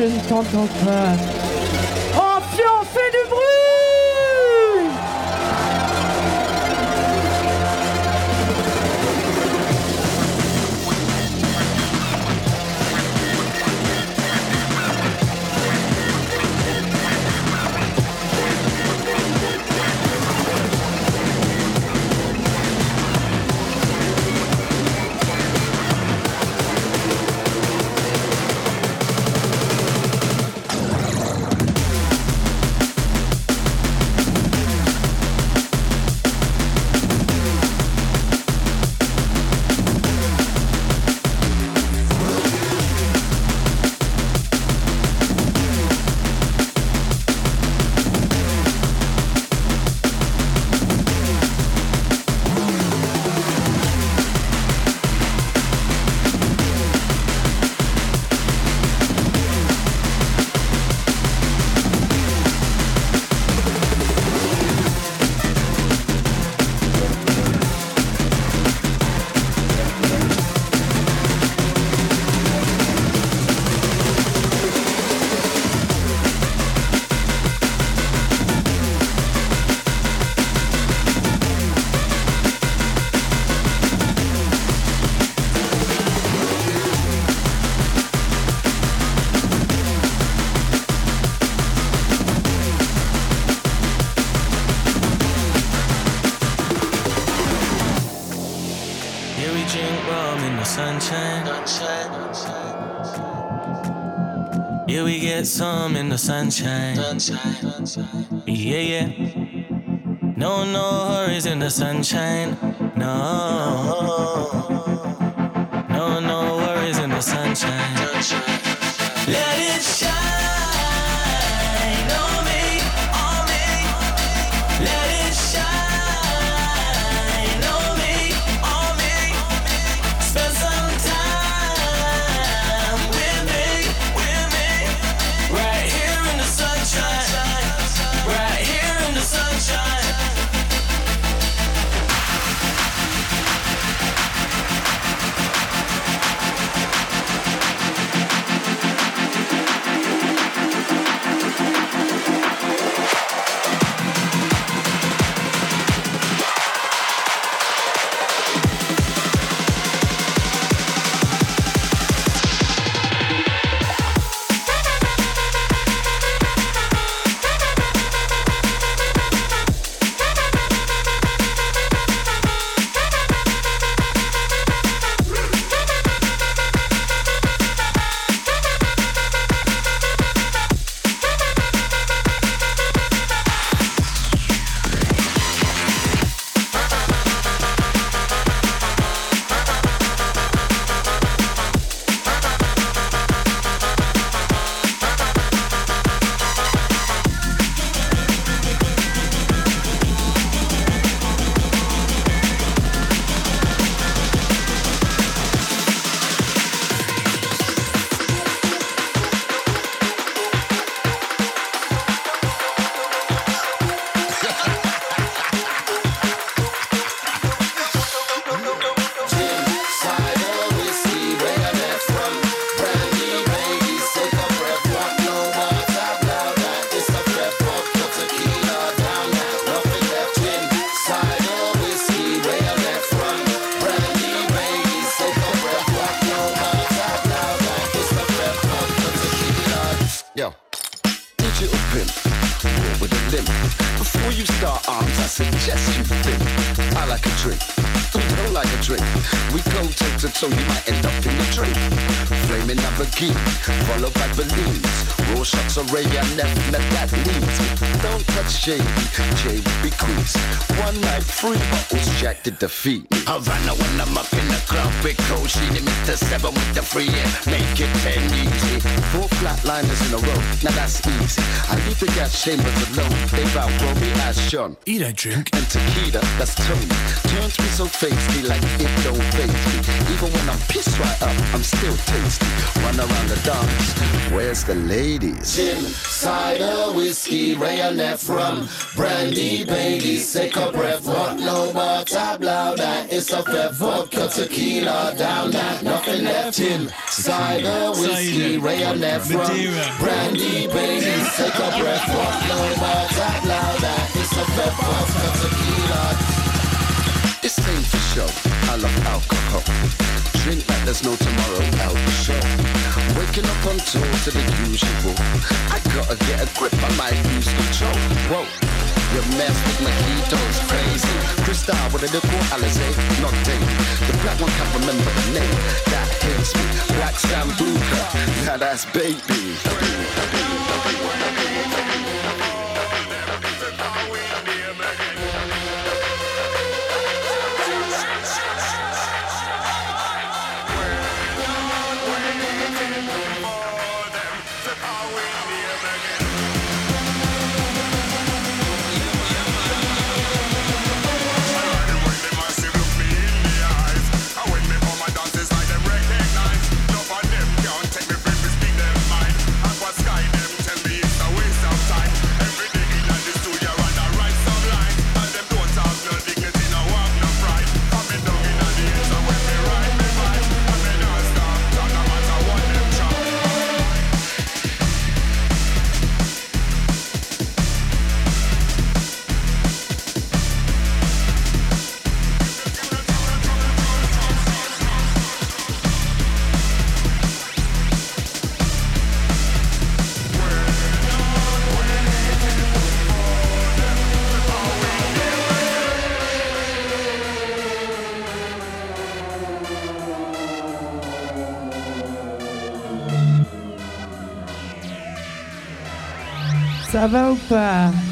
Ouais, non, je some in the sunshine. Yeah, yeah. No, no hurries in the sunshine. No. No, no worries in the sunshine. Let it shine. Defeat. Havana when I'm up in the club with cold sheet and Mr. Seven with the free air. Make it ten easy. Four flatliners in a row, now that's easy. I leave the gas chambers alone. They've outgrown me as Sean. Eat a drink. And tequila, that's Tony. Turns me so tasty like it don't face me. Even when I'm pissed right up, I'm still tasty. Run around the dance. Where's the lady? ladies. Gin, cider, whiskey, Ray and from brandy, Bailey, take a breath. What no more tabla, that is a fair vodka, tequila, down that, nothing left. Gin, cider, whiskey, Ray from brandy, Bailey, take a breath. What no more tabla, It's a fair vodka, tequila. It's time for show. I love alcohol. Drink like there's no tomorrow. Out the show. Waking up on tour to the usual. I gotta get a grip. I might lose control. Whoa. Your mess with mojitos crazy. Cristal with a little Alizé, not Dave. The black one can't remember the name. That hates me. Black Sambuca. Now that's baby. Ça va voltar.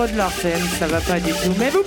De l'arsène, ça va pas du tout. Mais vous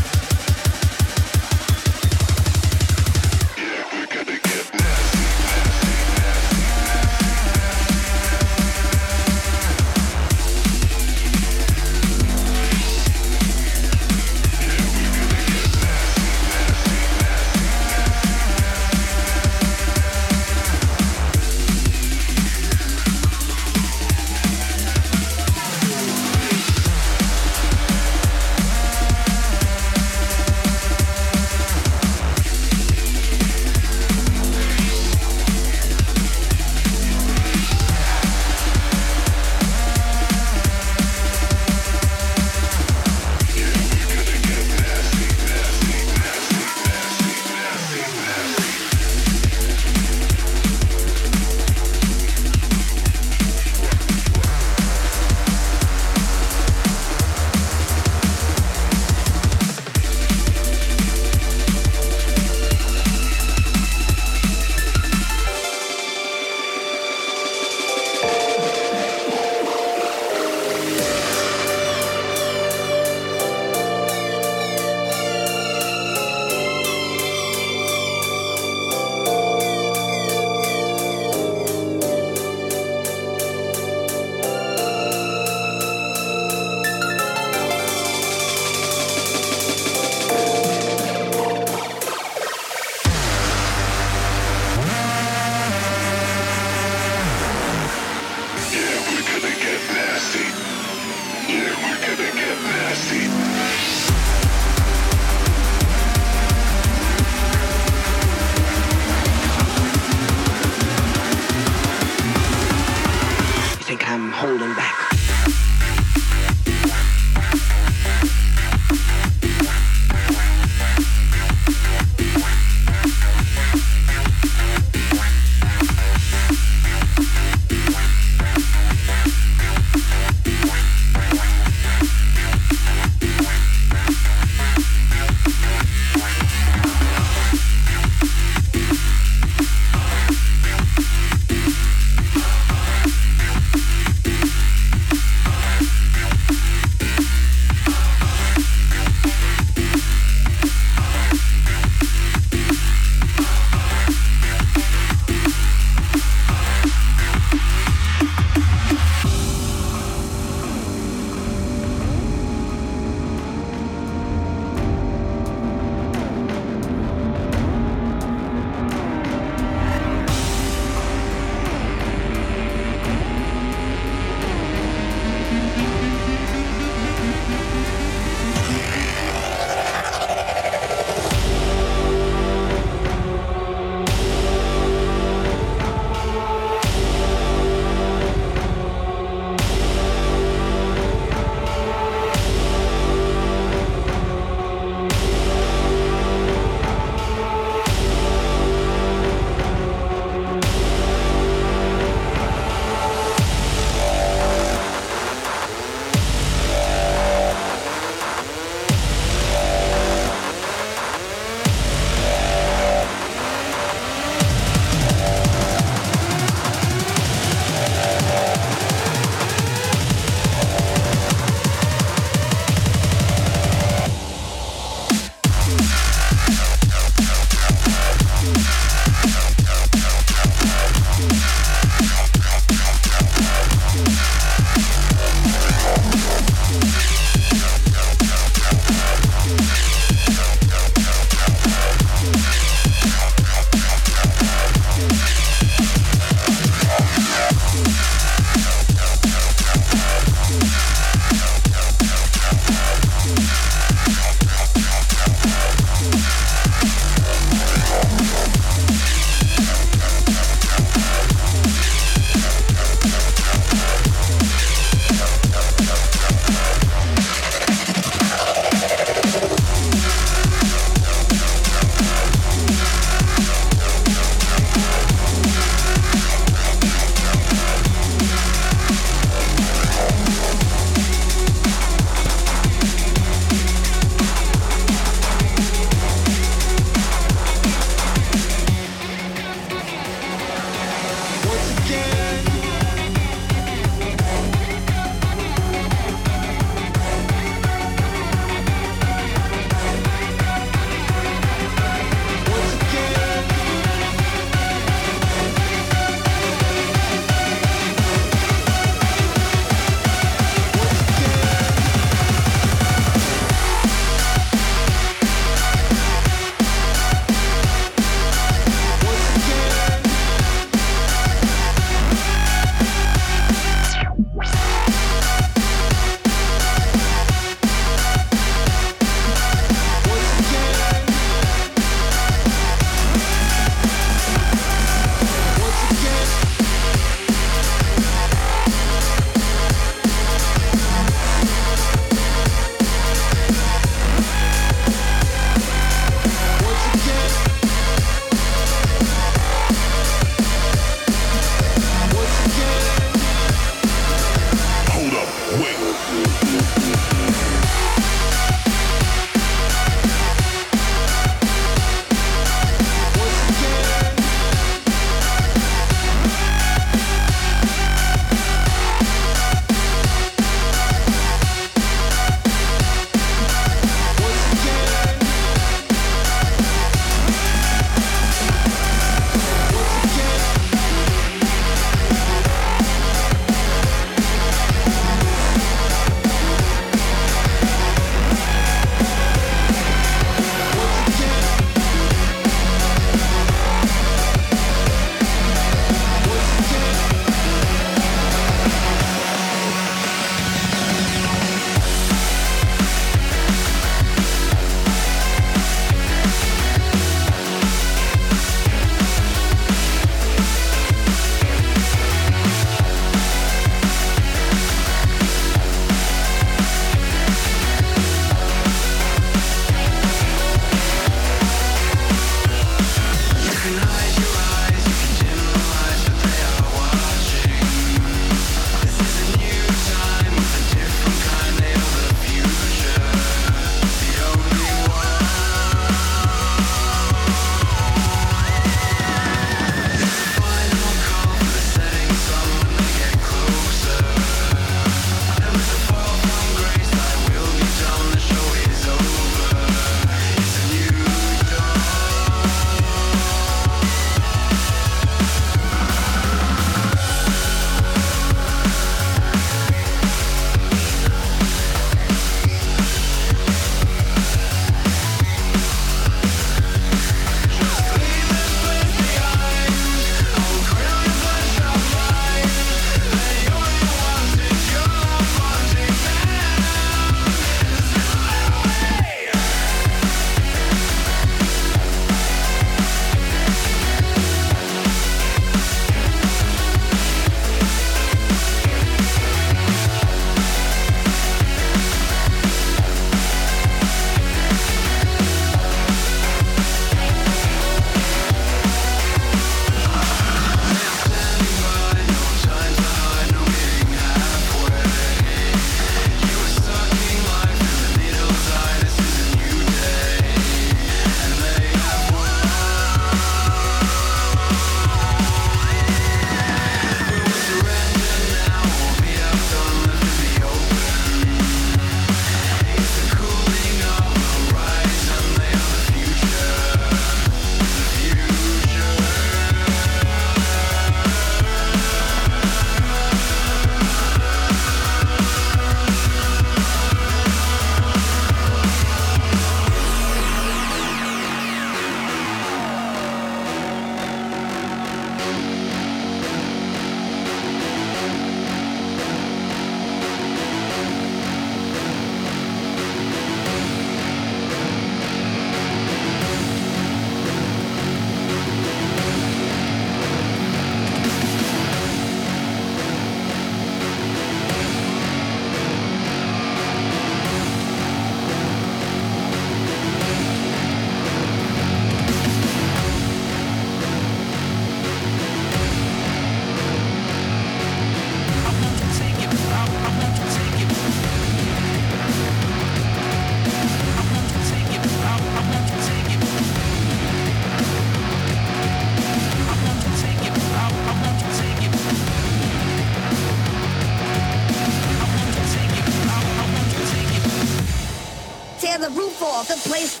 place.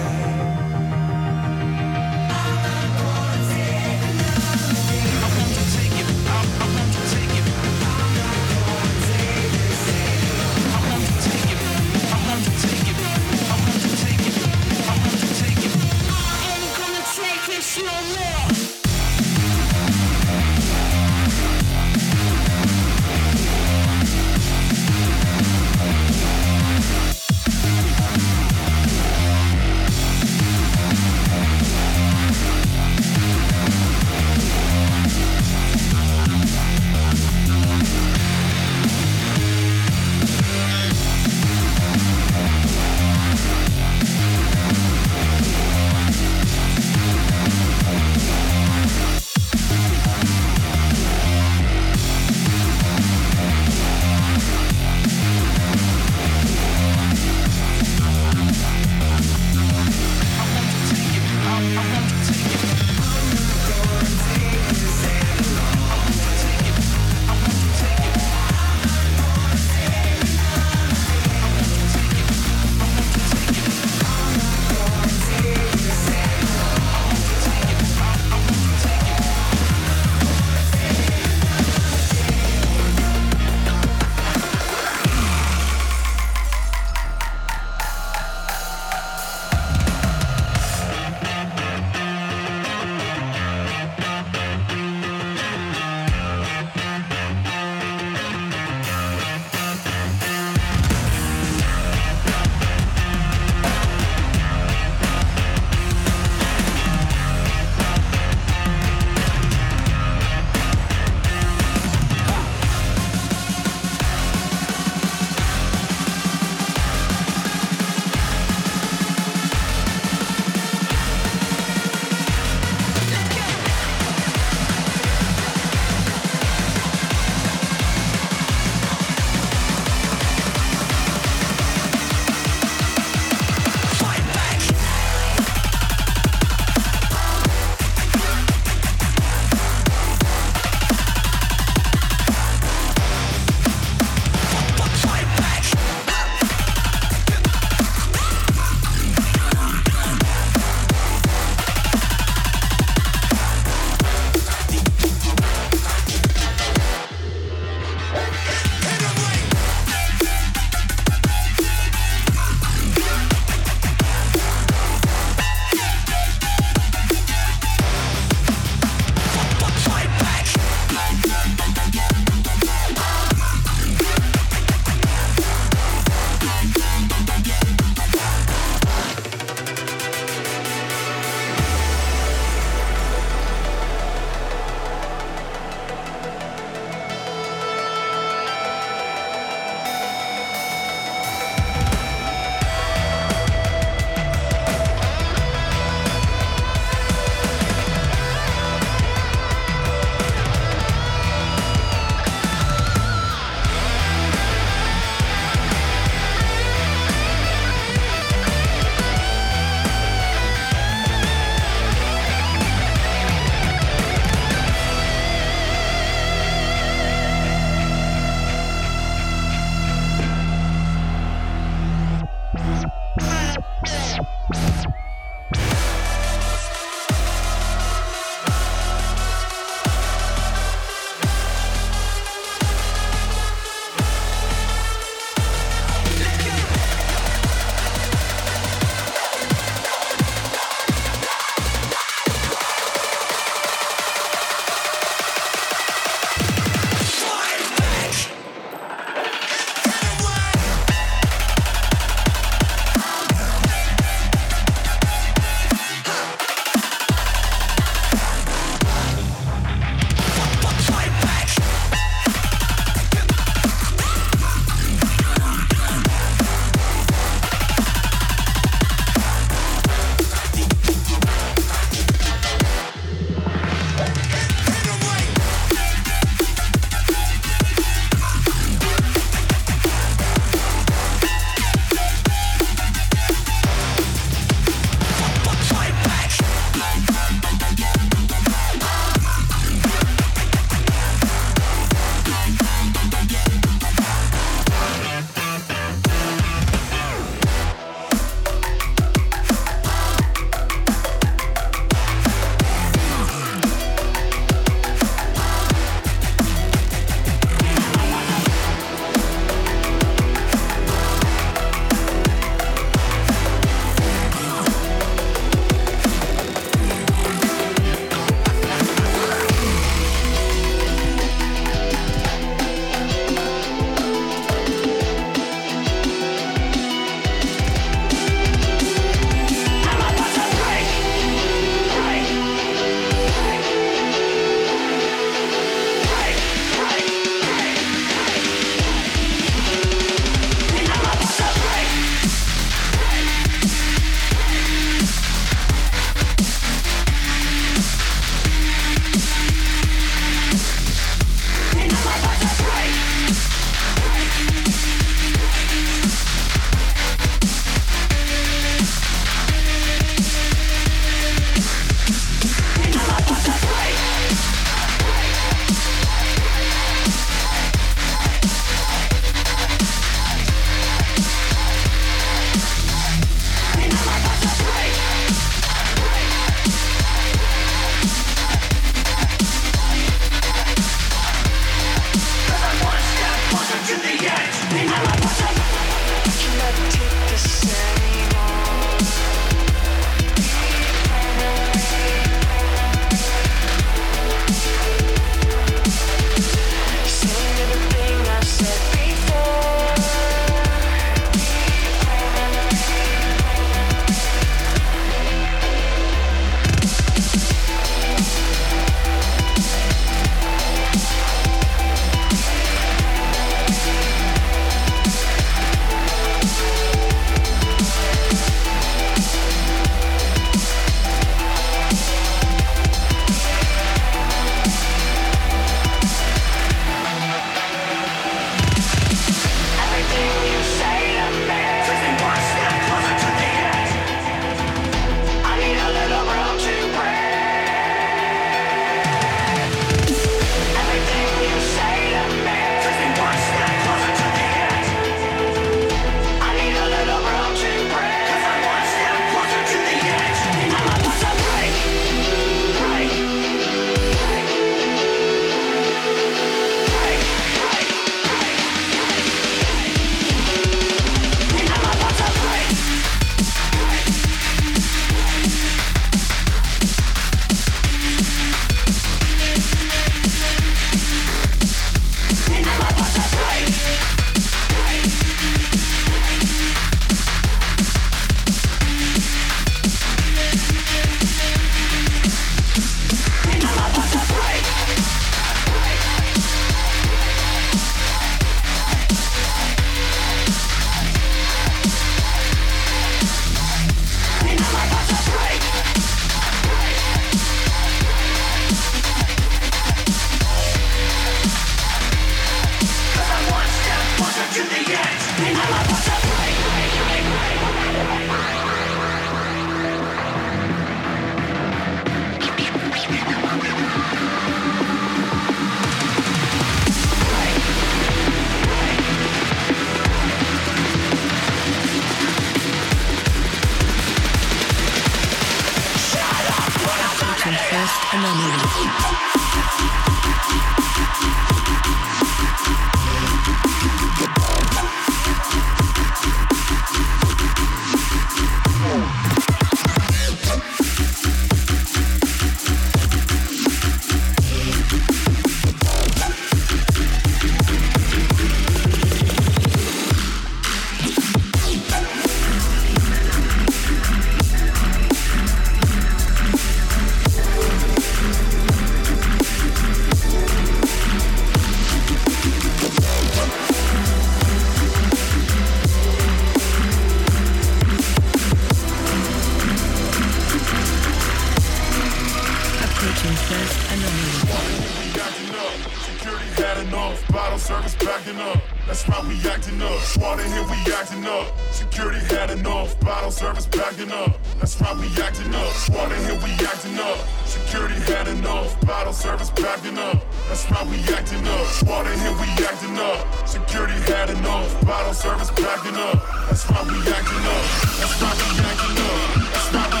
acting up. That's why we acting up. Water here, we acting up. Security had enough. Bottle service packing up. That's why we acting up. That's why we acting up. That's why we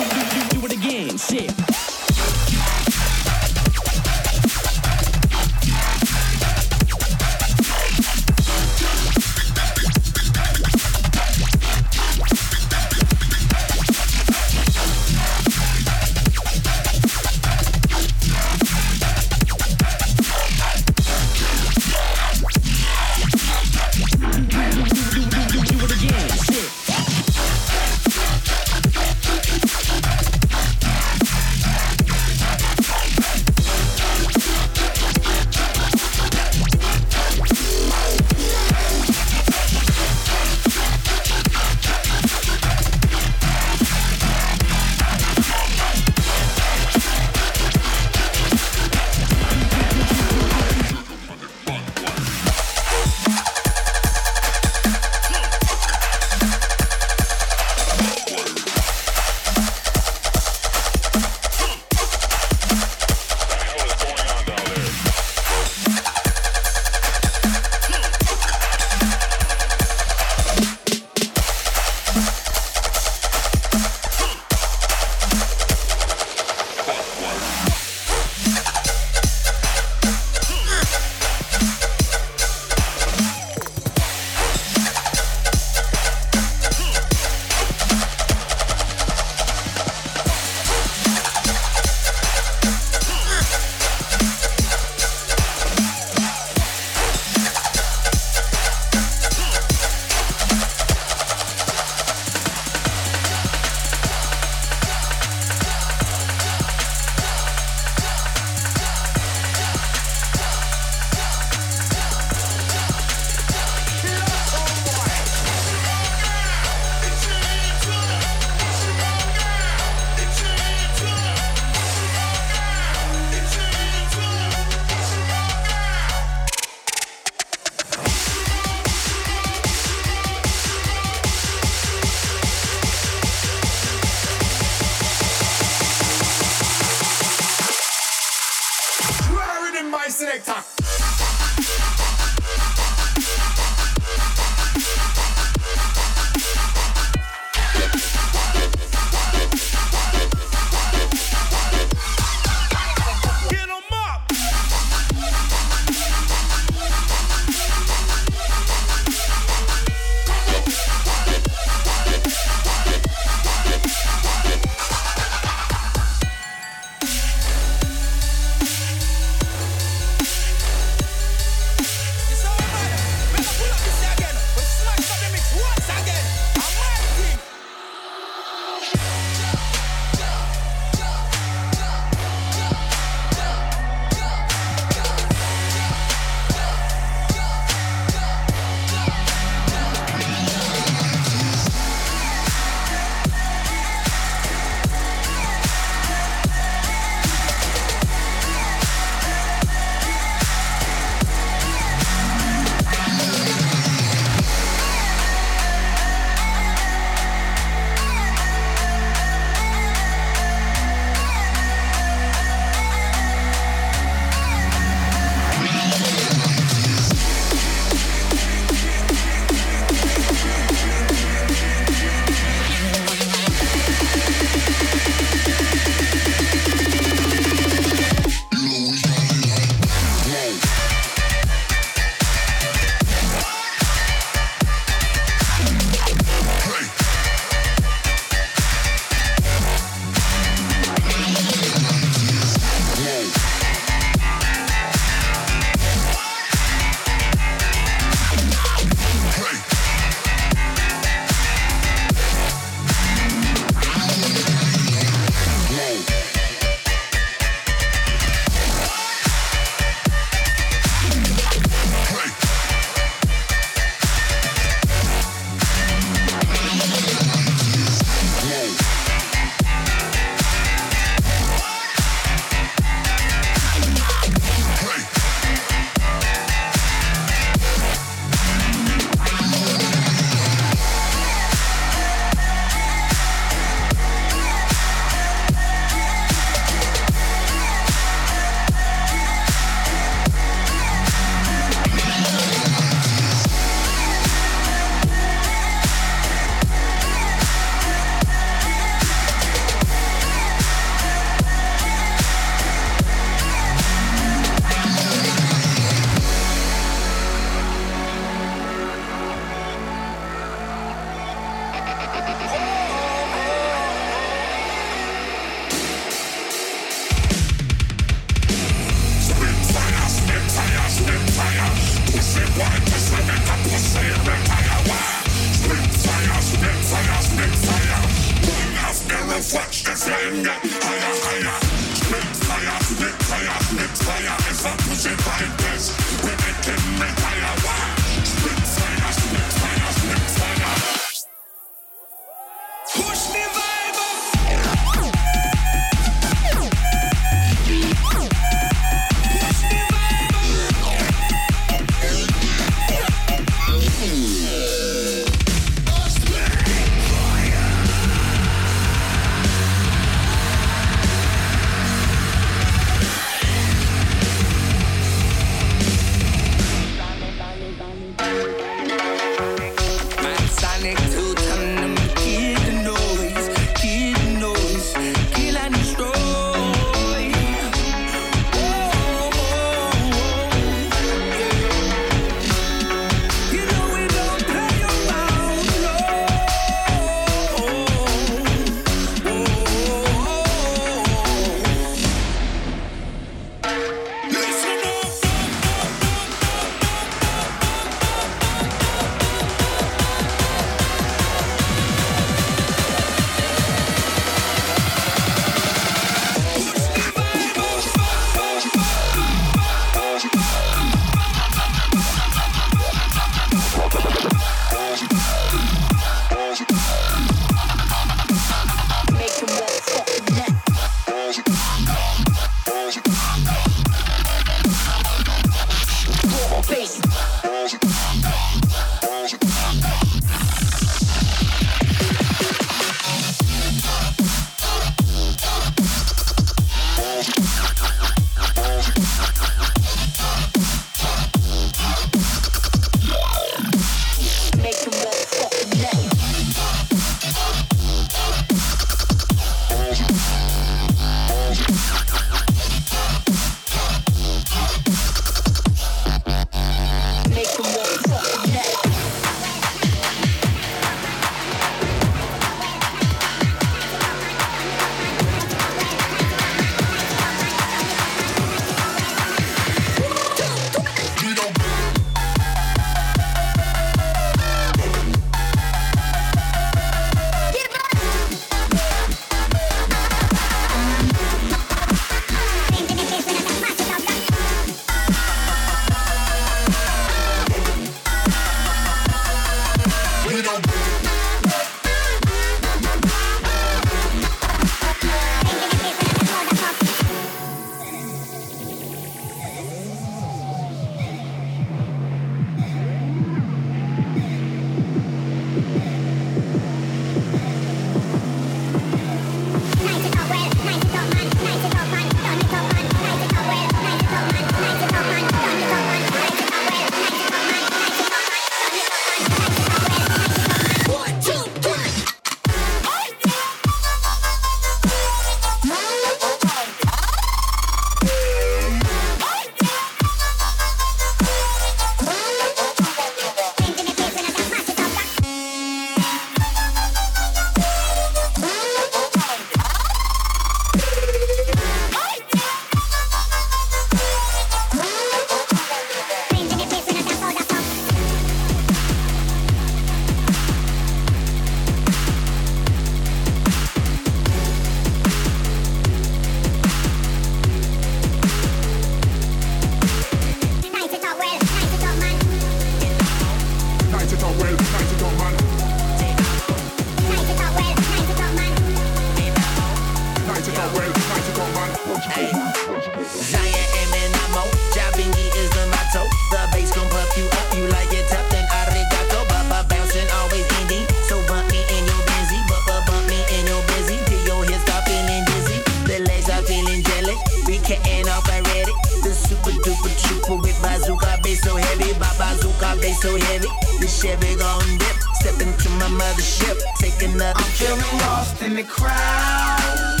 up. I'm feeling lost in the crowd,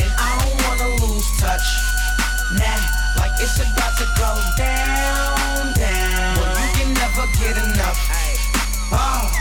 and I don't wanna lose touch. Nah, like it's about to go down, down. Well, you can never get enough. Oh.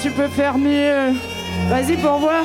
Tu peux faire mieux. Vas-y pour voir.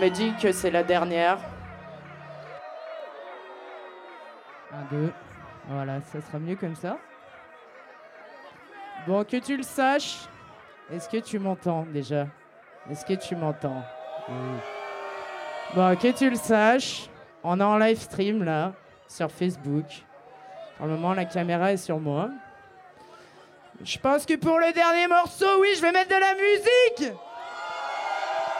me dit que c'est la dernière. Un, deux. Voilà, ça sera mieux comme ça. Bon, que tu le saches, est-ce que tu m'entends déjà? Est-ce que tu m'entends? Oui. Bon, que tu le saches, on est en live stream là, sur Facebook. Pour le moment, la caméra est sur moi. Je pense que pour le dernier morceau, oui, je vais mettre de la musique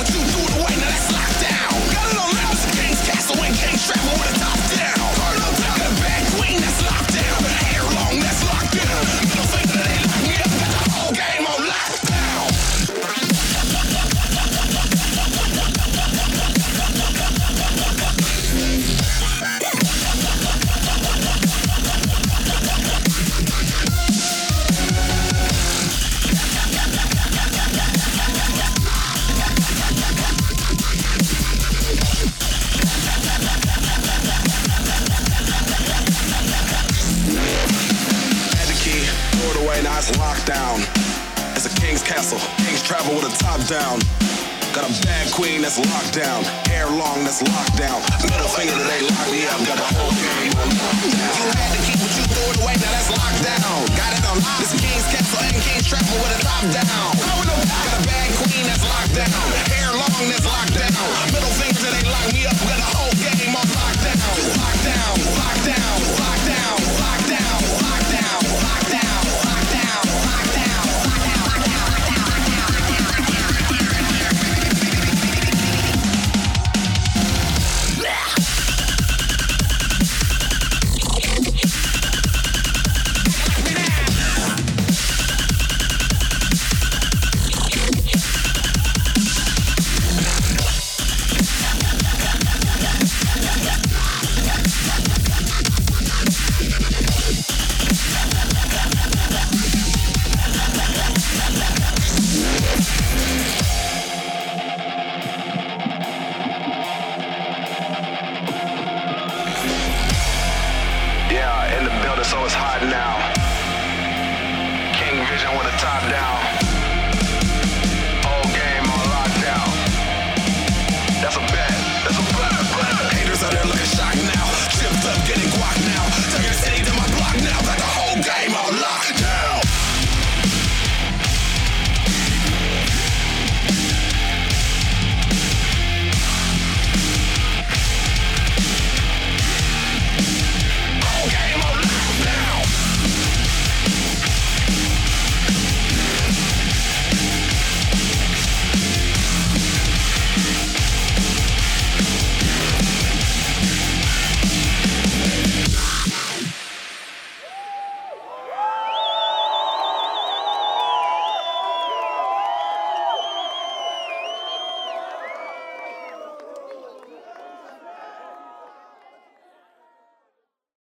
What you do to white, now that's locked down. Got it on loud, it's a gang's castle and can't travel with a time.